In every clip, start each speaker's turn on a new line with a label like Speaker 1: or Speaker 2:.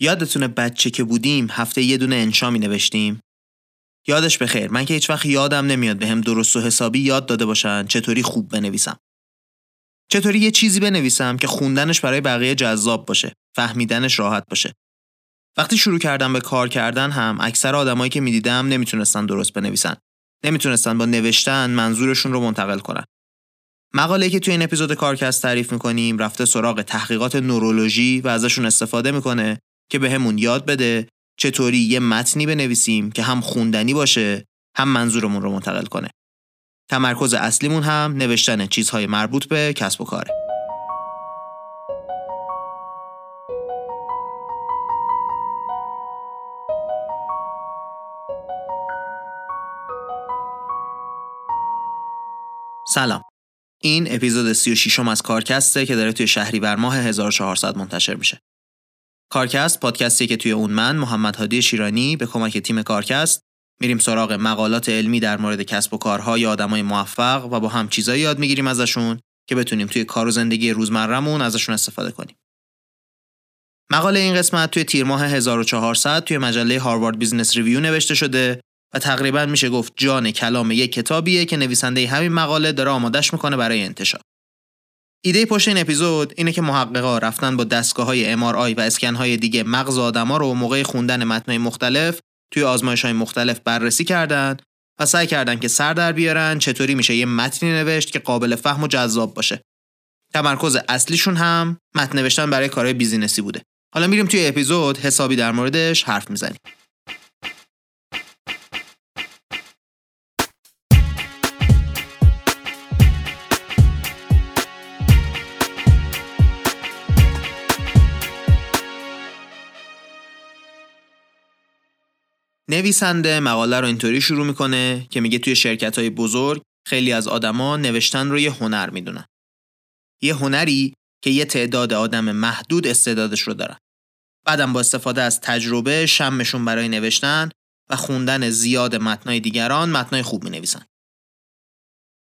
Speaker 1: یادتونه بچه که بودیم هفته یه دونه انشا می نوشتیم؟ یادش بخیر من که هیچ وقت یادم نمیاد به هم درست و حسابی یاد داده باشن چطوری خوب بنویسم. چطوری یه چیزی بنویسم که خوندنش برای بقیه جذاب باشه، فهمیدنش راحت باشه. وقتی شروع کردم به کار کردن هم اکثر آدمایی که می‌دیدم نمی‌تونستن درست بنویسن. نمی‌تونستن با نوشتن منظورشون رو منتقل کنن. مقاله که توی این اپیزود کارکست تعریف می‌کنیم رفته سراغ تحقیقات نورولوژی و ازشون استفاده می‌کنه که به همون یاد بده چطوری یه متنی بنویسیم که هم خوندنی باشه هم منظورمون رو منتقل کنه. تمرکز اصلیمون هم نوشتن چیزهای مربوط به کسب و کاره. سلام این اپیزود 36 م از کارکسته که داره توی شهریور ماه 1400 منتشر میشه. کارکست پادکستی که توی اون من محمد هادی شیرانی به کمک تیم کارکست میریم سراغ مقالات علمی در مورد کسب و کارها یا آدمای موفق و با هم چیزایی یاد می‌گیریم ازشون که بتونیم توی کار و زندگی روزمرهمون ازشون استفاده کنیم. مقاله این قسمت توی تیر ماه 1400 توی مجله Harvard Business Review نوشته شده و تقریبا میشه گفت جان کلام یک کتابیه که نویسنده همین مقاله داره آمادش می‌کنه برای انتشار. ایده پشت این اپیزود اینه که محققا رفتن با دستگاه های MRI و اسکن های دیگه مغز آدما رو موقع خوندن متنهای مختلف توی آزمایش های مختلف بررسی کردن و سعی کردن که سر در بیارن چطوری میشه یه متنی نوشت که قابل فهم و جذاب باشه. تمرکز اصلیشون هم متن نوشتن برای کارهای بیزینسی بوده. حالا میریم توی اپیزود حسابی در موردش حرف می‌زنیم. نویسنده مقاله رو اینطوری شروع می‌کنه که میگه توی شرکت های بزرگ خیلی از آدما نوشتن رو یه هنر می‌دونن. یه هنری که یه تعداد آدم محدود استعدادش رو دارن. بعدم با استفاده از تجربه شمشون برای نوشتن و خوندن زیاد متنای دیگران متنای خوب می نویسن.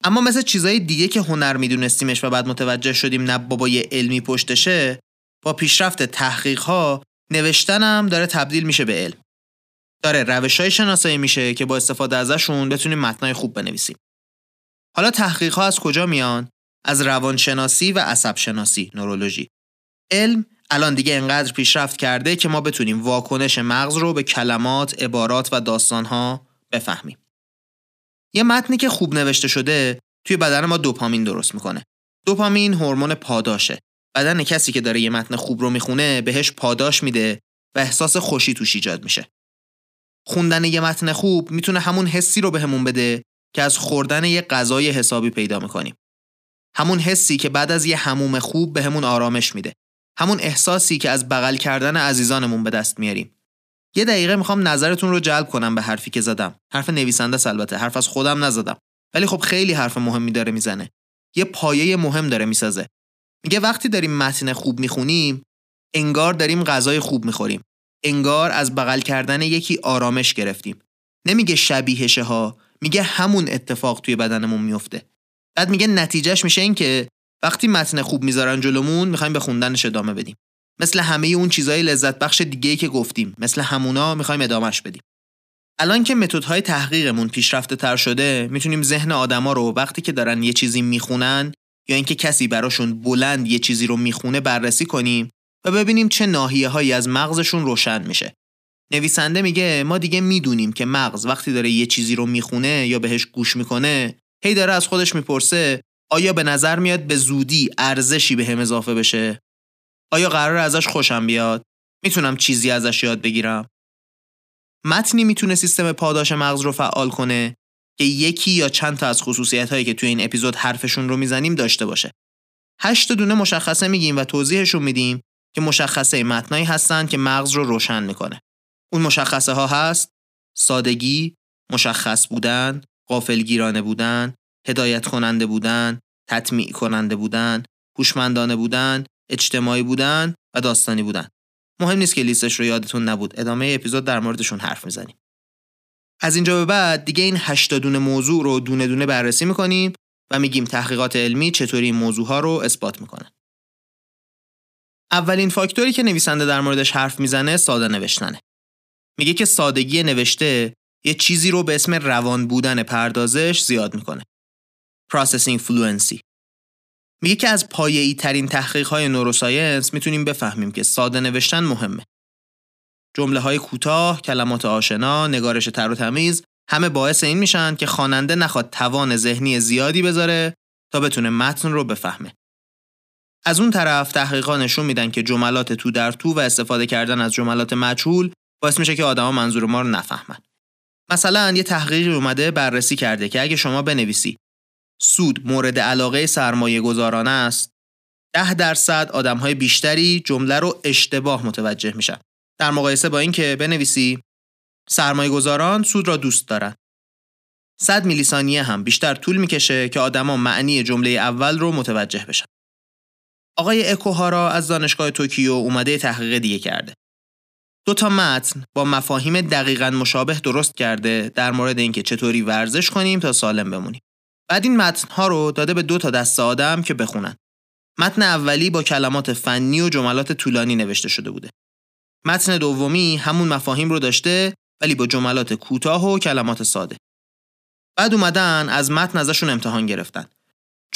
Speaker 1: اما مثل چیزای دیگه که هنر میدونستیمش و بعد متوجه شدیم نه بابا یه علمی پشتشه با پیشرفت تحقیق ها نوشتنم داره تبدیل میشه به علم. داره روش های شناسایی میشه که با استفاده ازشون بتونیم متنای خوب بنویسیم. حالا تحقیق ها از کجا میان؟ از روانشناسی و عصب شناسی، نورولوژی. علم الان دیگه انقدر پیشرفت کرده که ما بتونیم واکنش مغز رو به کلمات، عبارات و داستانها بفهمیم. یه متنی که خوب نوشته شده توی بدن ما دوپامین درست می‌کنه. دوپامین هورمون پاداشه. بدن کسی که داره یه متن خوب رو می‌خونه بهش پاداش میده و احساس خوشی توش ایجاد میشه. خوندن یه متن خوب می‌تونه همون حسی رو بهمون بده که از خوردن یه غذای حسابی پیدا می‌کنیم. همون حسی که بعد از یه هموم خوب بهمون آرامش میده. همون احساسی که از بغل کردن عزیزانمون به دست میاریم. یه دقیقه می‌خوام نظرتون رو جلب کنم به حرفی که زدم. حرف نویسنده البته، حرف از خودم نزدم. ولی خب خیلی حرف مهمی داره می‌زنه. یه پایه مهم داره می‌سازه. میگه وقتی داریم متن خوب می‌خونیم انگار داریم غذای خوب می‌خوریم. انگار از بغل کردن یکی آرامش گرفتیم. نمیگه شبیهشه ها میگه همون اتفاق توی بدنمون میفته. بعد میگه نتیجهش میشه این که وقتی متن خوب می‌ذارن جلومون می‌خوایم به خوندنش ادامه بدیم. مثل همه اون چیزای لذت بخش دیگه که گفتیم مثل همونا می‌خوایم ادامهش بدیم. الان که متدهای تحقیقمون پیشرفته تر شده می‌تونیم ذهن آدما رو وقتی که دارن یه چیزی می‌خونن یا اینکه کسی براشون بلند یه چیزی رو می‌خونه بررسی کنیم ببینیم چه ناحیه هایی از مغزشون روشن میشه. نویسنده میگه ما دیگه می‌دونیم که مغز وقتی داره یه چیزی رو می‌خونه یا بهش گوش می‌کنه هی داره از خودش می‌پرسه آیا به نظر میاد به زودی ارزشی به هم اضافه بشه؟ آیا قرار ازش خوشم بیاد؟ می‌تونم چیزی ازش یاد بگیرم؟ متنی می‌تونه سیستم پاداش مغز رو فعال کنه که یکی یا چند تا از خصوصیت هایی که توی این اپیزود حرفشون رو می‌زنیم داشته باشه. هشت دونه مشخصه میگیم و توضیحشون میدیم که مشخصه متنایی هستند که مغز رو روشن می‌کنه. اون مشخصه ها هست سادگی، مشخص بودن، غافلگیرانه بودن، هدایت کننده بودن، تطمیع کننده بودن، هوشمندانه بودن، اجتماعی بودن و داستانی بودن. مهم نیست که لیستش رو یادتون نبود. ادامه اپیزود در موردشون حرف می‌زنیم. از اینجا به بعد دیگه این 80 دونه موضوع رو دونه دونه بررسی می‌کنیم و میگیم تحقیقات علمی چطوری این موضوع ها رو اثبات می‌کنن. اولین فاکتوری که نویسنده در موردش حرف می‌زنه ساده نوشتنه. میگه که سادگی نوشته یه چیزی رو به اسم روان بودن پردازش زیاد می‌کنه. Processing Fluency میگه که از پایه‌ای ترین تحقیق های نوروساینس می‌تونیم بفهمیم که ساده نوشتن مهمه. جمله های کوتاه، کلمات آشنا، نگارش تر و تمیز همه باعث این میشن که خواننده نخواد توان ذهنی زیادی بذاره تا بتونه متن رو بفهمه. از اون طرف تحقیقا نشون میدن که جملات تو در تو و استفاده کردن از جملات مجهول باعث میشه که آدما منظور ما رو نفهمن. مثلا یه تحقیقی اومده بررسی کرده که اگه شما بنویسی سود مورد علاقه سرمایه گذاران است ده درصد آدم های بیشتری جمله رو اشتباه متوجه میشن. در مقایسه با اینکه بنویسی سرمایه گذاران سود را دوست دارن. 100 میلی ثانیه هم بیشتر طول می‌کشه که آدما معنی جمله اول رو متوجه بشن. آقای اکوهارا از دانشگاه توکیو اومده تحقیق دیگه کرده دو تا متن با مفاهیم دقیقا مشابه درست کرده در مورد اینکه چطوری ورزش کنیم تا سالم بمونیم بعد این متن ها رو داده به دو تا دسته آدم که بخونن. متن اولی با کلمات فنی و جملات طولانی نوشته شده بوده. متن دومی همون مفاهیم رو داشته ولی با جملات کوتاه و کلمات ساده. بعد اومدن از متن ازشون امتحان گرفتن.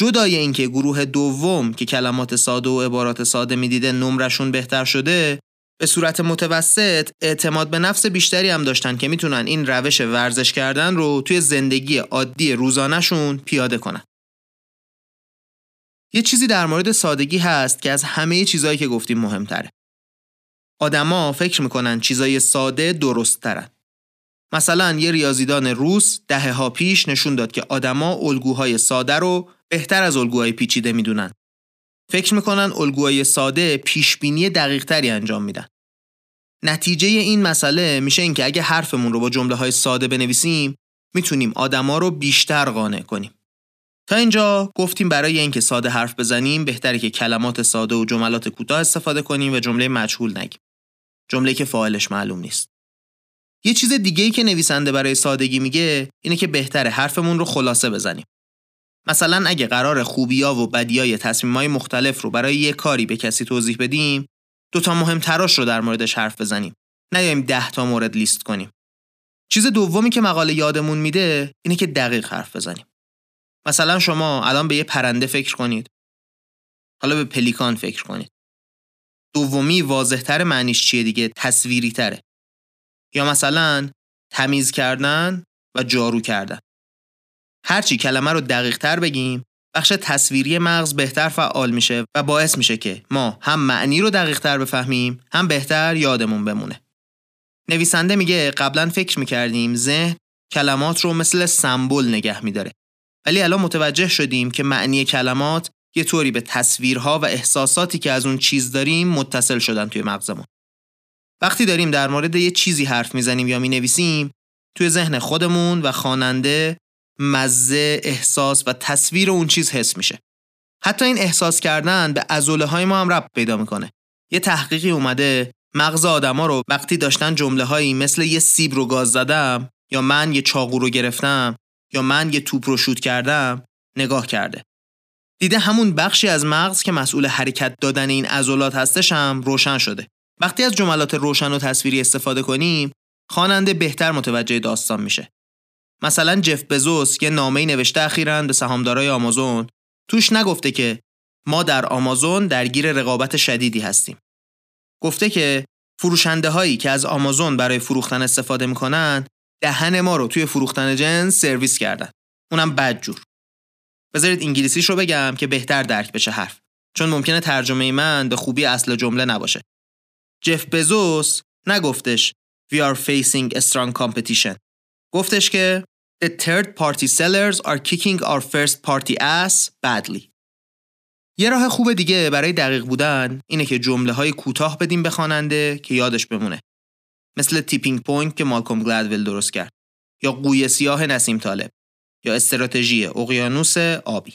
Speaker 1: جدای اینکه گروه دوم که کلمات ساده و عبارات ساده می‌دیده نمرشون بهتر شده به صورت متوسط اعتماد به نفس بیشتری هم داشتن که می‌تونن این روش ورزش کردن رو توی زندگی عادی روزانهشون پیاده کنن. یه چیزی در مورد سادگی هست که از همه چیزهایی که گفتیم مهمتره. آدما فکر می‌کنن چیزای ساده درست ترن. مثلا یه ریاضیدان روس دهه ها پیش نشون داد که آدما الگوهای ساده رو بهتر از الگوهای پیچیده می‌دونن. فکر می‌کنن الگوهای ساده پیشبینی دقیق تری انجام میدن. نتیجه این مسئله میشه اینکه اگه حرفمون رو با جمله های ساده بنویسیم می‌تونیم آدما رو بیشتر قانع کنیم. تا اینجا گفتیم برای اینکه ساده حرف بزنیم بهتره که کلمات ساده و جملات کوتاه استفاده کنیم و جمله مجهول نگیم. جمله که فاعلش معلوم نیست. یه چیز دیگه ای که نویسنده برای سادگی میگه اینه که بهتره حرفمون رو خلاصه بزنیم. مثلا اگه قرار خوبیا و بدیای تصمیمای مختلف رو برای یه کاری به کسی توضیح بدیم دو تا مهم تراش رو در موردش حرف بزنیم. نیایم ده تا مورد لیست کنیم. چیز دومی که مقاله یادمون میده اینه که دقیق حرف بزنیم. مثلا شما الان به یه پرنده فکر کنید. حالا به پلیکان فکر کنید. دومی واضحتر معنیش چیه دیگه؟ تصویری تره یا مثلا تمیز کردن و جارو کردن. هرچی کلمه رو دقیق تر بگیم بخش تصویری مغز بهتر فعال میشه و باعث میشه که ما هم معنی رو دقیق تر بفهمیم هم بهتر یادمون بمونه. نویسنده میگه قبلا فکر می‌کردیم ذهن کلمات رو مثل سمبل نگه میداره. ولی الان متوجه شدیم که معنی کلمات یه طوری به تصویرها و احساساتی که از اون چیز داریم متصل شدن توی مغزمون. وقتی داریم در مورد یه چیزی حرف می‌زنیم یا می‌نویسیم توی ذهن خودمون و خواننده مزه احساس و تصویر اون چیز حس میشه. حتی این احساس کردن به عضله های ما هم رب پیدا می‌کنه. یه تحقیقی اومده مغز آدما رو وقتی داشتن جمله هایی مثل یه سیب رو گاز زدم یا من یه چاقو رو گرفتم یا من یه توپ رو شوت کردم نگاه کرده. دیده همون بخشی از مغز که مسئول حرکت دادن این عضلات هستش هم روشن شده. وقتی از جملات روشن و تصویری استفاده کنیم خواننده بهتر متوجه داستان میشه. مثلا جف بزوس یه نامه نوشته اخیرا به سهامدارای آمازون توش نگفته که ما در آمازون درگیر رقابت شدیدی هستیم. گفته که فروشنده هایی که از آمازون برای فروختن استفاده می‌کنن دهن ما رو توی فروختن جنس سرویس کردن. اونم بدجور. بذارید انگلیسیش رو بگم که بهتر درک بشه حرف. چون ممکنه ترجمه من به خوبی اصل جمله نباشه. جف بزوس نگفتش We are facing a strong competition. گفتش که The third party sellers are kicking our first party ass badly. یه راه خوب دیگه برای دقیق بودن اینه که جمله های کوتاه بدیم به خواننده که یادش بمونه. مثل tipping point که مالکوم گلدول درست کرد یا قوی سیاه نسیم طالب یا استراتژی اقیانوس آبی.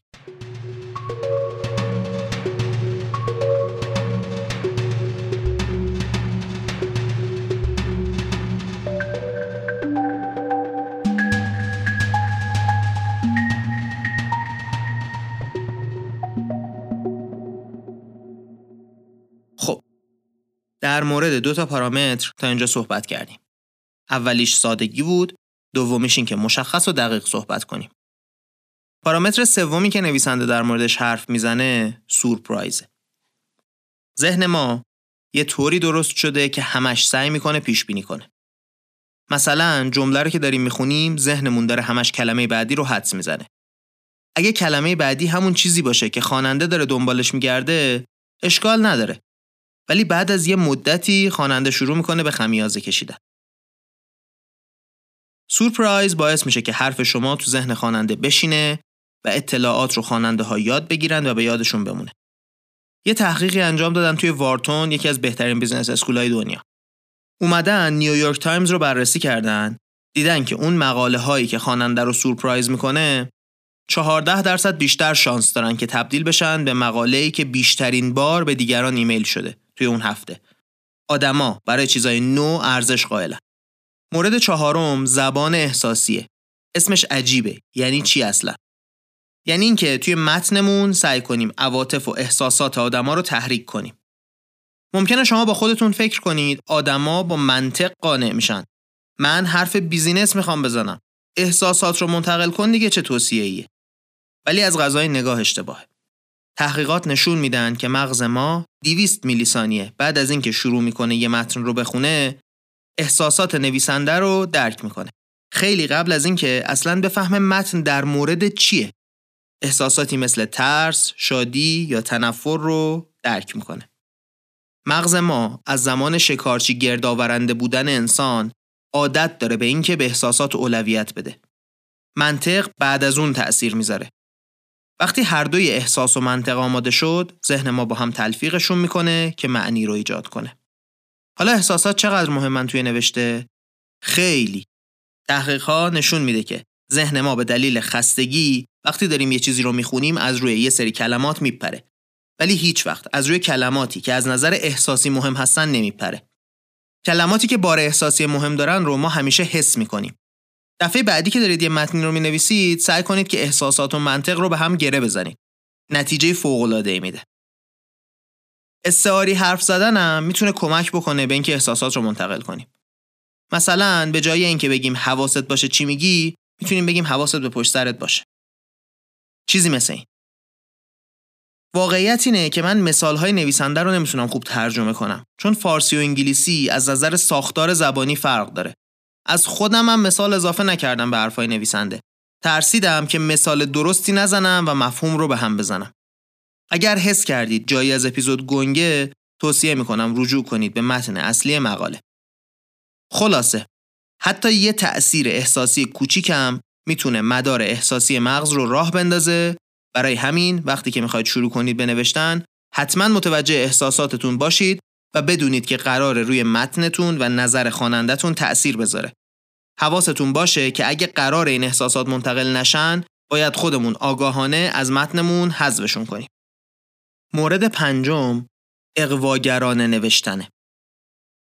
Speaker 1: در مورد دو تا پارامتر تا اینجا صحبت کردیم. اولیش سادگی بود، دومیش این که مشخص و دقیق صحبت کنیم. پارامتر سومی که نویسنده در موردش حرف می‌زنه سورپرایزه. ذهن ما یه طوری درست شده که همش سعی می‌کنه پیش بینی کنه. مثلا جمله رو که داریم می‌خونیم ذهنمون داره همش کلمه بعدی رو حدس می‌زنه. اگه کلمه بعدی همون چیزی باشه که خواننده داره دنبالش میگرده اشکال نداره. ولی بعد از یه مدتی خواننده شروع می‌کنه به خمیازه کشیدن. سورپرایز باعث میشه که حرف شما تو ذهن خواننده بشینه و اطلاعات رو خواننده ها یاد بگیرن و به یادشون بمونه. یه تحقیقی انجام دادن توی وارتون یکی از بهترین business school ای دنیا. اومدن نیویورک تایمز رو بررسی کردن دیدن که اون مقاله هایی که خواننده رو سورپرایز می‌کنه 14 درصد بیشتر شانس دارن که تبدیل بشن به مقاله‌ای که بیشترین بار به دیگران ایمیل شده توی اون هفته. آدما برای چیزای نو ارزش قائلن. مورد چهارم زبان احساسیه. اسمش عجیبه. یعنی چی اصلا؟ یعنی اینکه توی متنمون سعی کنیم عواطف و احساسات آدما رو تحریک کنیم. ممکنه شما با خودتون فکر کنید آدما با منطق قانع میشن. من حرف بیزینس می‌خوام بزنم. احساسات رو منتقل کن دیگه چه توصیه ایه. ولی از غذای نگاه اشتباهه. تحقیقات نشون میدن که مغز ما 200 میلی ثانیه بعد از اینکه شروع می‌کنه یه متن رو بخونه احساسات نویسنده رو درک می‌کنه. خیلی قبل از اینکه اصلا بفهم متن در مورد چیه. احساساتی مثل ترس، شادی یا تنفر رو درک می‌کنه. مغز ما از زمان شکارچی گردآورنده بودن انسان عادت داره به اینکه به احساسات اولویت بده. منطق بعد از اون تأثیر می‌ذاره. وقتی هر دوی احساس و منطق آماده شد، ذهن ما با هم تلفیقشون می‌کنه که معنی رو ایجاد کنه. حالا احساسات چقدر مهمن توی نوشته؟ خیلی. تحقیق نشون میده که ذهن ما به دلیل خستگی وقتی داریم یه چیزی رو می‌خونیم از روی یه سری کلمات میپره. ولی هیچ وقت از روی کلماتی که از نظر احساسی مهم هستن نمیپره. کلماتی که بار احساسی مهم دارن رو ما همیشه حس می‌کنیم. دفعه بعدی که دارید یه متنی رو می‌نویسید سعی کنید که احساسات و منطق رو به هم گره بزنید. نتیجه فوق العاده میده. استعاری حرف زدنم می‌تونه کمک بکنه به اینکه احساسات رو منتقل کنیم. مثلا به جای اینکه بگیم حواست باشه چی میگی می‌تونیم بگیم حواست به پشت سرت باشه. چیزی مثل این. واقعیت اینه که من مثالهای نویسنده رو نمی‌تونم خوب ترجمه کنم چون فارسی و انگلیسی از نظر ساختار زبانی فرق داره. از خودم هم مثال اضافه نکردم به حرفای نویسنده. ترسیدم که مثال درستی نزنم و مفهوم رو به هم بزنم. اگر حس کردید جایی از اپیزود گنگه توصیه می‌کنم رجوع کنید به متن اصلی مقاله. خلاصه حتی یه تأثیر احساسی کوچیکم می‌تونه مدار احساسی مغز رو راه بندازه برای همین وقتی که می‌خواید شروع کنید به نوشتن حتما متوجه احساساتتون باشید و بدونید که قرار روی متنتون و نظر خوانندهتون تأثیر بذاره. حواستون باشه که اگه قرار این احساسات منتقل نشن باید خودمون آگاهانه از متنمون حذفشون کنیم. مورد پنجم اقواگرانه نوشتنه.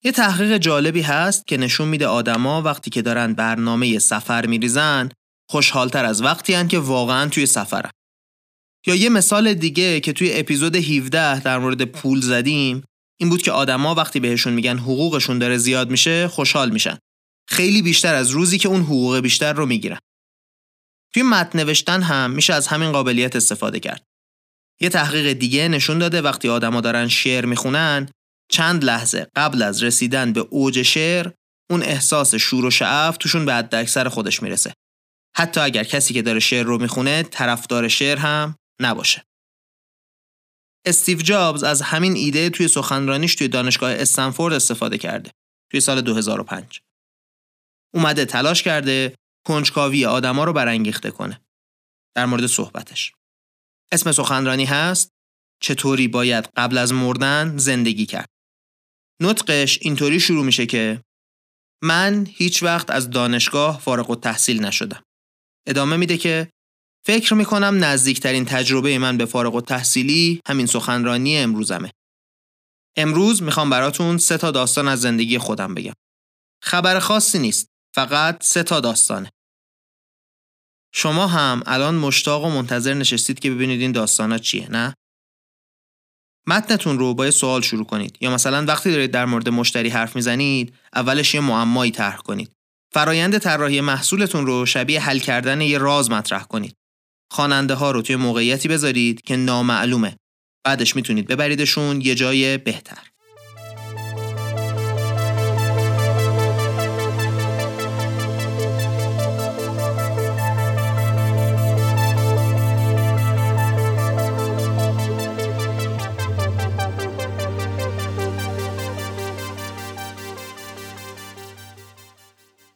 Speaker 1: یه تحقیق جالبی هست که نشون میده آدما وقتی که دارن برنامه سفر میریزن خوشحالتر از وقتی هن که واقعا توی سفرن. یا یه مثال دیگه که توی اپیزود 17 در مورد پول زدیم این بود که آدما وقتی بهشون میگن حقوقشون داره زیاد میشه خوشحال میشن. خیلی بیشتر از روزی که اون حقوق بیشتر رو می‌گیرن. توی متن نوشتن هم میشه از همین قابلیت استفاده کرد. یه تحقیق دیگه نشون داده وقتی آدما دارن شعر می‌خونن چند لحظه قبل از رسیدن به اوج شعر اون احساس شور و شعف توشون به حد اکثر خودش می‌رسه. حتی اگر کسی که داره شعر رو می‌خونه طرفدار شعر هم نباشه. استیو جابز از همین ایده توی سخنرانیش توی دانشگاه استنفورد استفاده کرده توی سال 2005. اومده تلاش کرده کنجکاوی آدما رو برانگیخته کنه. در مورد صحبتش. اسم سخنرانی هست چطوری باید قبل از مردن زندگی کرد. نطقش اینطوری شروع میشه که من هیچ وقت از دانشگاه فارغ و تحصیل نشدم. ادامه میده که فکر می‌کنم نزدیکترین تجربه من به فارغ و تحصیلی همین سخنرانی امروزمه. امروز می‌خوام براتون سه تا داستان از زندگی خودم بگم. خبر خاصی نیست. فقط سه تا داستانه. شما هم الان مشتاق و منتظر نشستید که ببینید این داستانا چیه نه؟ متنتون رو با یه سوال شروع کنید یا مثلا وقتی دارید در مورد مشتری حرف می‌زنید اولش یه معمایی طرح کنید فرایند طراحی محصولتون رو شبیه حل کردن یه راز مطرح کنید خواننده ها رو توی موقعیتی بذارید که نامعلومه. بعدش می‌تونید ببریدشون یه جای بهتر.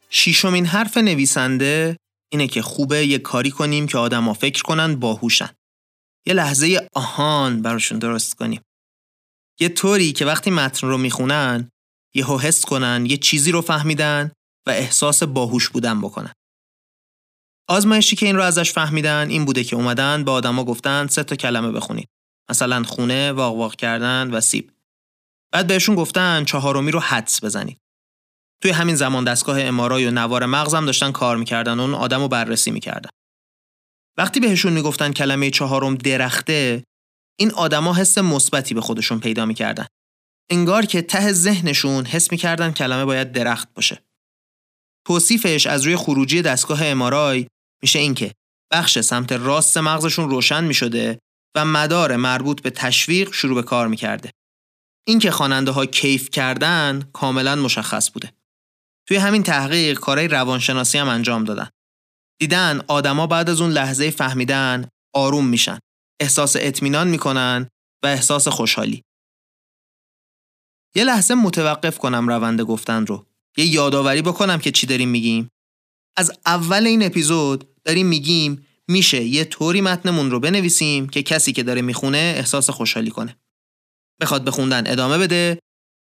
Speaker 1: شیشمین حرف نویسنده اینه که خوبه یه کاری کنیم که آدما فکر کنن باهوشن. یه لحظه آهان براشون درست کنیم. یه طوری که وقتی متن رو می‌خونن یه حس کنن یه چیزی رو فهمیدن و احساس باهوش بودن بکنن. آزمایشی که این رو ازش فهمیدن این بوده که اومدن به آدما گفتن سه تا کلمه بخونید. مثلا خونه، واق واق کردن و سیب. بعد بهشون گفتن چهارمی رو حدس بزنید. توی همین زمان دستگاه امارای و نوار مغزم داشتن کار می‌کردن و اون آدم رو بررسی می‌کردن. وقتی بهشون می‌گفتن کلمه چهارم درخته این آدما حس مثبتی به خودشون پیدا می‌کردن. انگار که ته ذهنشون حس می‌کردن کلمه باید درخت باشه. توصیفش از روی خروجی دستگاه امارای میشه اینکه بخش سمت راست مغزشون روشن می‌شده و مدار مربوط به تشویق شروع به کار می‌کرده. اینکه خواننده ها کیف کردن کاملا مشخص بوده. توی همین تحقیق کارهای روانشناسی هم انجام دادن. دیدن آدما بعد از اون لحظه فهمیدن آروم میشن. احساس اطمینان می‌کنن و احساس خوشحالی. یه لحظه متوقف کنم روند گفتن رو. یه یادآوری بکنم که چی داریم میگیم. از اول این اپیزود داریم میگیم میشه یه طوری متنمون رو بنویسیم که کسی که داره می‌خونه احساس خوشحالی کنه. بخواد به خوندن ادامه بده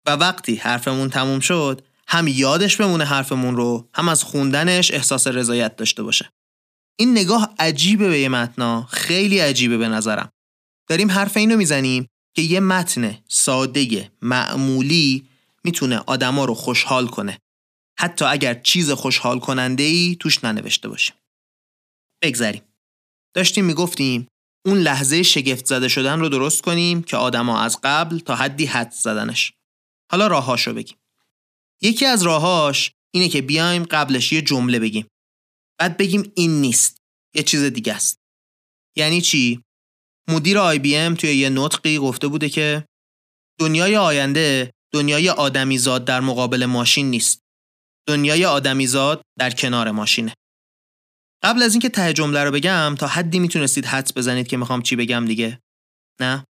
Speaker 1: و وقتی حرفمون تموم شد هم یادش بمونه حرفمون رو هم از خوندنش احساس رضایت داشته باشه. این نگاه عجیبه به یه متنا خیلی عجیبه به نظرم. داریم حرف اینو می‌زنیم که یه متن ساده معمولی می‌تونه آدما رو خوشحال کنه. حتی اگر چیز خوشحال کننده ای توش ننوشته باشیم. بگذریم. داشتیم می‌گفتیم اون لحظه شگفت زده شدن رو درست کنیم که آدما از قبل تا حدی حد زدنش. حالا راهاشو بگیم. یکی از راهاش اینه که بیایم قبلش یه جمله بگیم. بعد بگیم این نیست. یه چیز دیگه است. یعنی چی؟ مدیر آی بی ام توی یه نطقی گفته بوده که دنیای آینده دنیای آدمیزاد در مقابل ماشین نیست. دنیای آدمیزاد در کنار ماشینه. قبل از اینکه ته جمله رو بگم تا حدی می‌تونستید حدس بزنید که می‌خوام چی بگم دیگه؟ نه؟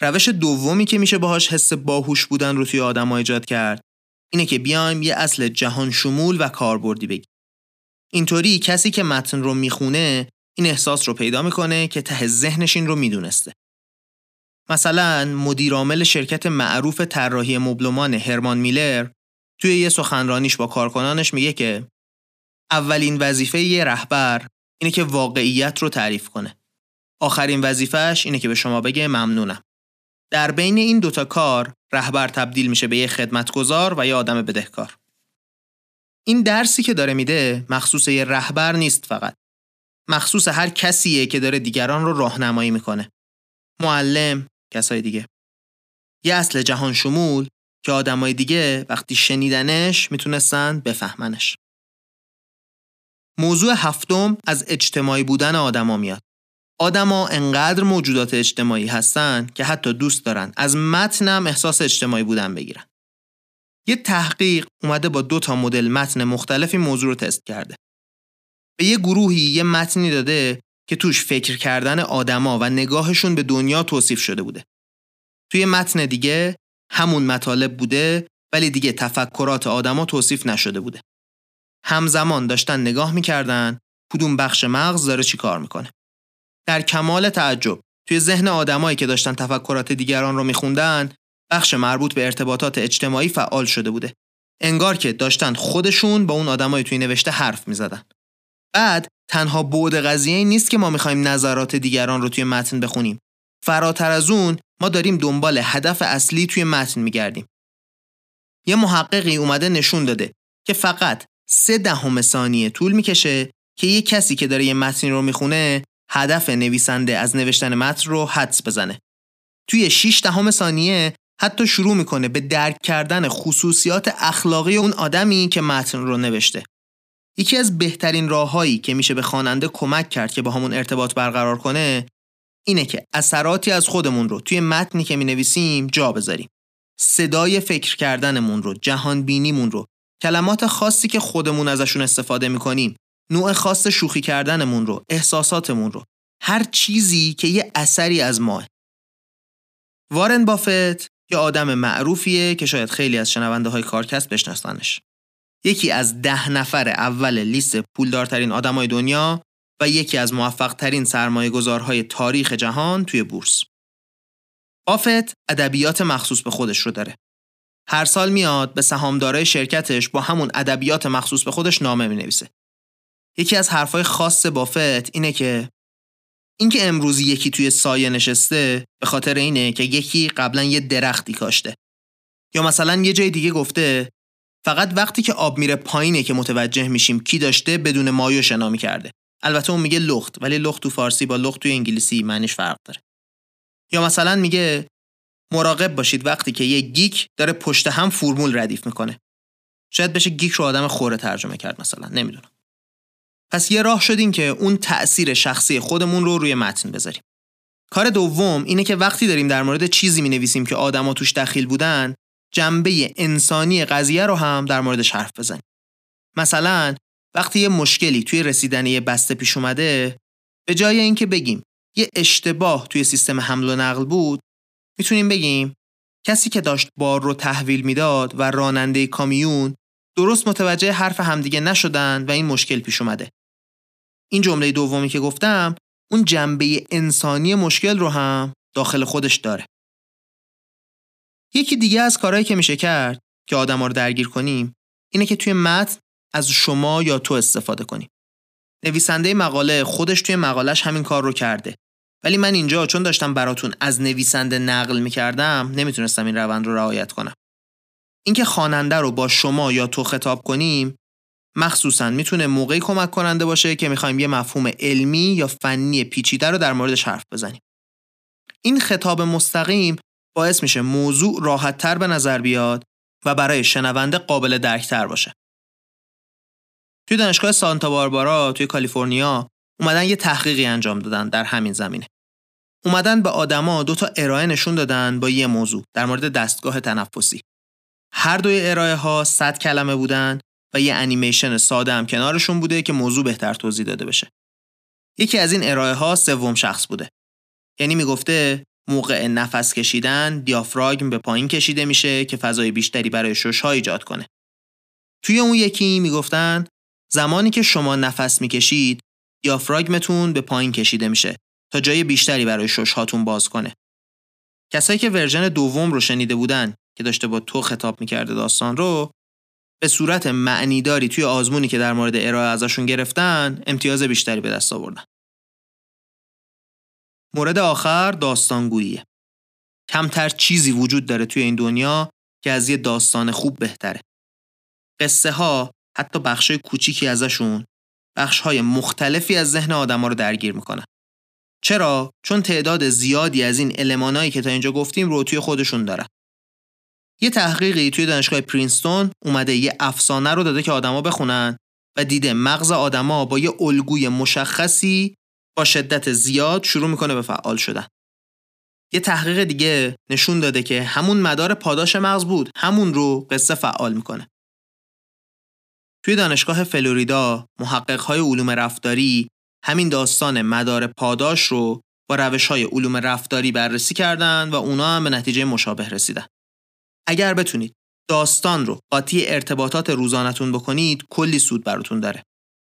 Speaker 1: روش دومی که میشه باهاش حس باهوش بودن رو توی آدم ایجاد کرد اینه که بیایم یه اصل جهان شمول و کاربردی بگیم. اینطوری کسی که متن رو می‌خونه این احساس رو پیدا می‌کنه که ته ذهنش این رو می‌دونسته. مثلا مدیرعامل شرکت معروف طراحی مبلمان هرمان میلر توی یه سخنرانیش با کارکنانش میگه که اولین وظیفه یه رهبر اینه که واقعیت رو تعریف کنه. آخرین وظیفهش اینه که به شما بگه ممنونم. در بین این دوتا کار رهبر تبدیل میشه به یه خدمتگزار و یه آدم بدهکار. این درسی که داره میده مخصوص یه رهبر نیست فقط. مخصوص هر کسیه که داره دیگران رو راهنمایی می‌کنه. معلم، کسای دیگه. یه اصل جهان شمول که آدمای دیگه وقتی شنیدنش می‌تونستن بفهمنش. موضوع هفتم از اجتماعی بودن آدما میاد. آدما انقدر موجودات اجتماعی هستن که حتی دوست دارن از متنم احساس اجتماعی بودن بگیرن. یه تحقیق اومده با دو تا مدل متن مختلفی موضوع رو تست کرده. به یه گروهی یه متنی داده که توش فکر کردن آدما و نگاهشون به دنیا توصیف شده بوده. توی متن دیگه همون مطالب بوده ولی دیگه تفکرات آدما توصیف نشده بوده. همزمان داشتن نگاه می‌کردن کدوم بخش مغز داره چی کار می‌کنه. در کمال تعجب توی ذهن آدمایی که داشتن تفکرات دیگران رو میخوندن بخش مربوط به ارتباطات اجتماعی فعال شده بوده. انگار که داشتن خودشون با اون آدمایی توی نوشته حرف می‌زدن. بعد تنها بود قضیه نیست که ما می‌خوایم نظرات دیگران رو توی متن بخونیم. فراتر از اون ما داریم دنبال هدف اصلی توی متن میگردیم. یه محققی اومده نشون داده که فقط سه دهم ثانیه طول می‌کشه که یه کسی که داره یه متنی رو می‌خونه هدف نویسنده از نوشتن متن رو حدس بزنه توی 6 دهم ثانیه حتی شروع می‌کنه به درک کردن خصوصیات اخلاقی اون آدمی که متن رو نوشته. یکی از بهترین راههایی که میشه به خواننده کمک کرد که با همون ارتباط برقرار کنه اینه که اثراتی از خودمون رو توی متنی که می نویسیم جا بذاریم. صدای فکر کردنمون رو، جهان بینیمون رو، کلمات خاصی که خودمون ازشون استفاده می‌کنیم، نوع خاص شوخی کردنمون رو، احساساتمون رو، هر چیزی که یه اثری از ماه. وارن بافت یه آدم معروفیه که شاید خیلی از شنونده های کارکست بشناسنش. یکی از ده نفر اول لیست پولدارترین آدمای دنیا و یکی از موفق ترین سرمایه گذارهای تاریخ جهان توی بورس. بافت ادبیات مخصوص به خودش رو داره. هر سال میاد به سهامدارای شرکتش با همون ادبیات مخصوص به خودش نامه می نویسه. یکی از حرفای خاص بافت اینه که اینکه امروز یکی توی سایه نشسته به خاطر اینه که یکی قبلا یه درختی کاشته. یا مثلا یه جای دیگه گفته فقط وقتی که آب میره پایینه که متوجه میشیم کی داشته بدون مایو شنا کرده. البته اون میگه لخت ولی لخت تو فارسی با لخت تو انگلیسی معنیش فرق داره. یا مثلا میگه مراقب باشید وقتی که یه geek داره پشت هم فرمول ردیف می‌کنه. شاید بشه geek رو آدم خوره ترجمه کرد مثلا نمی‌دونم. پس یه راه شد این که اون تأثیر شخصی خودمون رو روی متن بذاریم. کار دوم اینه که وقتی داریم در مورد چیزی می نویسیم که آدما توش دخیل بودن جنبه انسانی قضیه رو هم در موردش حرف بزنیم. مثلا وقتی یه مشکلی توی رسیدن یه بسته پیش اومده به جای اینکه بگیم یه اشتباه توی سیستم حمل و نقل بود می‌تونیم بگیم کسی که داشت بار رو تحویل می‌داد و راننده کامیون درست متوجه حرف همدیگه نشدن و این مشکل پیش اومده. این جمله دومی که گفتم اون جنبه انسانی مشکل رو هم داخل خودش داره. یکی دیگه از کارهایی که میشه کرد که آدم رو درگیر کنیم اینه که توی متن از شما یا تو استفاده کنیم. نویسنده مقاله خودش توی مقالش همین کار رو کرده. ولی من اینجا چون داشتم براتون از نویسنده نقل می‌کردم نمی‌تونستم این روند رو رعایت کنم. اینکه خواننده رو با شما یا تو خطاب کنیم مخصوصا می‌تونه موقعی کمک کننده باشه که می‌خوایم یه مفهوم علمی یا فنی پیچیده رو در موردش حرف بزنیم. این خطاب مستقیم باعث میشه موضوع راحتتر به نظر بیاد و برای شنونده قابل درکتر باشه. توی دانشگاه سانتا باربارا توی کالیفرنیا اومدن یه تحقیقی انجام دادن در همین زمینه. اومدن به آدما دو تا ارائه نشون دادن با یه موضوع در مورد دستگاه تنفسی. هر دوی ارائه ها 100 کلمه بودن و یه انیمیشن ساده هم کنارشون بوده که موضوع بهتر توضیح داده بشه. یکی از این ارائه ها سوم شخص بوده. یعنی می‌گفته موقع نفس کشیدن دیافراگم به پایین کشیده میشه که فضای بیشتری برای شش ایجاد کنه. توی اون یکی می‌گفتن زمانی که شما نفس می‌کشید دیافراگمتون به پایین کشیده میشه تا جای بیشتری برای شش هاتون باز کنه. کسایی که ورژن دوم رو شنیده بودن که داشته با تو خطاب می‌کرده داستان رو به صورت معنیداری توی آزمونی که در مورد ارائه ازشون گرفتن امتیاز بیشتری به دست آوردن. مورد آخر داستانگوییه. کمتر چیزی وجود داره توی این دنیا که از یه داستان خوب بهتره. قصه ها حتی بخشای کوچیکی ازشون بخشهای مختلفی از ذهن آدما رو درگیر می‌کنن. چرا؟ چون تعداد زیادی از این المانایی که تا اینجا گفتیم رو توی خودشون دارن. یه تحقیقی توی دانشگاه پرینستون اومده یه افسانه رو داده که آدما بخونن و دیده مغز آدما با یه الگوی مشخصی با شدت زیاد شروع می‌کنه به فعال شدن. یه تحقیق دیگه نشون داده که همون مدار پاداش مغز بود همون رو قصه فعال می‌کنه. توی دانشگاه فلوریدا محققهای علوم رفتاری همین داستان مدار پاداش رو با روش های علوم رفتاری بررسی کردن و اونا هم به نتیجه مشابه رسیدن. اگر بتونید داستان رو قاطی ارتباطات روزانتون بکنید کلی سود براتون داره.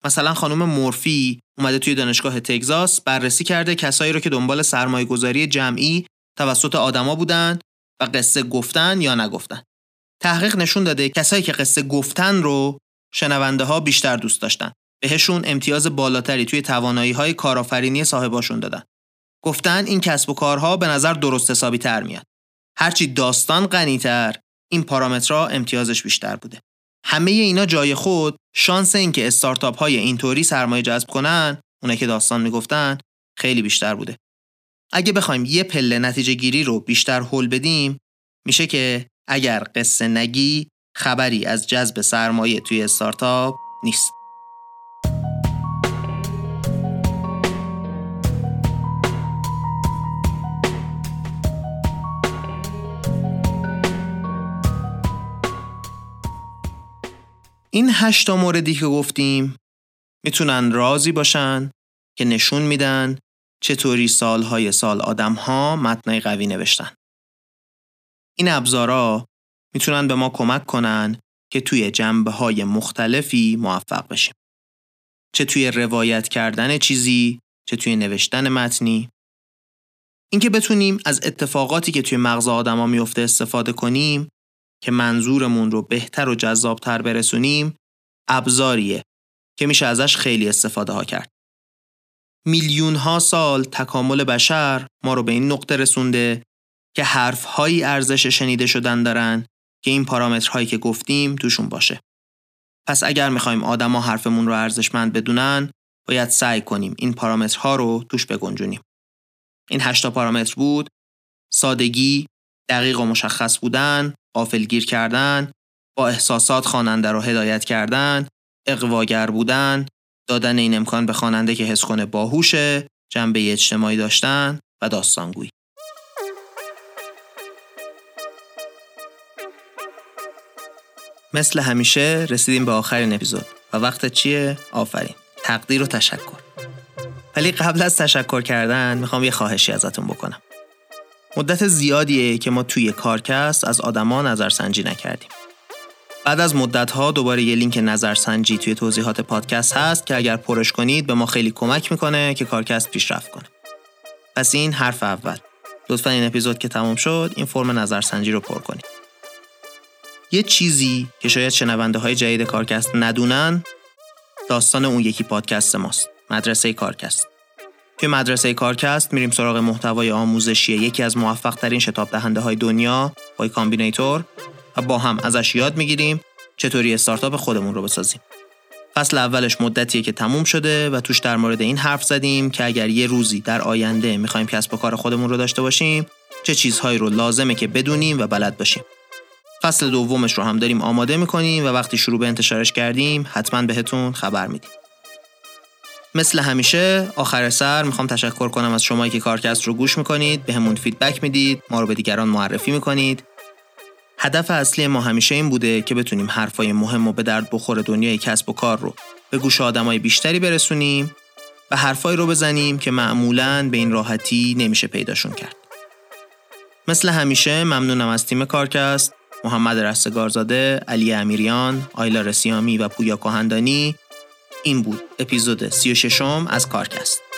Speaker 1: مثلا خانم مورفی اومده توی دانشگاه تگزاس بررسی کرده کسایی رو که دنبال سرمایه گذاری جمعی توسط آدما بودند و قصه گفتن یا نگفتن. تحقیق نشون داده کسایی که قصه گفتن رو شنونده ها بیشتر دوست داشتن. بهشون امتیاز بالاتری توی توانایی های کارآفرینی صاحباشون دادن. گفتن این کسب و کارها به نظر درست حسابی تر میاد. هرچی داستان غنیتر این پارامترها امتیازش بیشتر بوده. همه اینا جای خود شانس اینکه استارتاپ های اینطوری سرمایه جذب کنن اونه که داستان می‌گفتن خیلی بیشتر بوده. اگه بخوایم یه پله نتیجه گیری رو بیشتر حل بدیم میشه که اگر قصه نگی خبری از جذب سرمایه توی استارتاپ نیست. این هشتا موردی که گفتیم می‌تونن رازی باشن که نشون میدن چطوری سالهای سال آدم ها متنای قوی نوشتن. این ابزارا می‌تونن به ما کمک کنن که توی جنبه های مختلفی موفق بشیم. چه توی روایت کردن چیزی، چه توی نوشتن متنی. اینکه بتونیم از اتفاقاتی که توی مغز آدما میفته استفاده کنیم که منظورمون رو بهتر و جذابتر برسونیم ابزاریه که میشه ازش خیلی استفاده ها کرد. میلیون ها سال تکامل بشر ما رو به این نقطه رسونده که حرف هایی ارزش شنیده شدن دارن که این پارامترهایی که گفتیم توشون باشه. پس اگر می‌خوایم آدما حرفمون رو ارزشمند بدونن باید سعی کنیم این پارامترها رو توش بگنجونیم. این هشتا پارامتر بود سادگی، دقیق و مشخص بودن، غافلگیر کردن، با احساسات خواننده رو هدایت کردن، اقواگر بودن، دادن این امکان به خواننده که حس کنه باهوشه، جنبه اجتماعی داشتن و داستانگویی. مثل همیشه رسیدیم به آخرین اپیزود و وقت چیه؟ آفرین. تقدیر و تشکر. ولی قبل از تشکر کردن می‌خوام یه خواهشی ازتون بکنم. مدت زیادیه که ما توی کارکست از آدما نظرسنجی نکردیم. بعد از مدت ها دوباره یه لینک نظرسنجی توی توضیحات پادکست هست که اگر پرش کنید به ما خیلی کمک می‌کنه که کارکست پیشرفت کنه. پس این حرف اول. لطفا این اپیزود که تموم شد این فرم نظرسنجی رو پر کنید. یه چیزی که شاید شنونده های جدید کارکست ندونن داستان اون یکی پادکست ماست. مدرسه کارکست. توی مدرسه کارکست میریم سراغ محتوای آموزشی یکی از موفق ترین شتاب دهنده های دنیا Y Combinator و با هم ازش یاد می‌گیریم چطوری استارتاپ خودمون رو بسازیم. فصل اولش مدتیه که تموم شده و توش در مورد این حرف زدیم که اگر یه روزی در آینده می‌خوایم کسب و کار خودمون رو داشته باشیم چه چیزهایی رو لازمه که بدونیم و بلد باشیم. فصل دومش رو هم داریم آماده می‌کنیم و وقتی شروع به انتشارش کردیم حتما بهتون خبر میدیم. مثل همیشه آخر سر می‌خوام تشکر کنم از شمایی که کارکست رو گوش می‌کنید به همون فیدبک می‌دید ما رو به دیگران معرفی می‌کنید هدف اصلی ما همیشه این بوده که بتونیم حرفای مهم و به درد بخور دنیای کسب و کار رو به گوش آدمای بیشتری برسونیم و حرفایی رو بزنیم که معمولا به این راحتی نمیشه پیداشون کرد. مثل همیشه ممنونم از تیم کارکست، محمد رستگارزاده، علی امیریان، آیلا رسیامی و پویا کهندانی این بود اپیزود 36 از کارکست.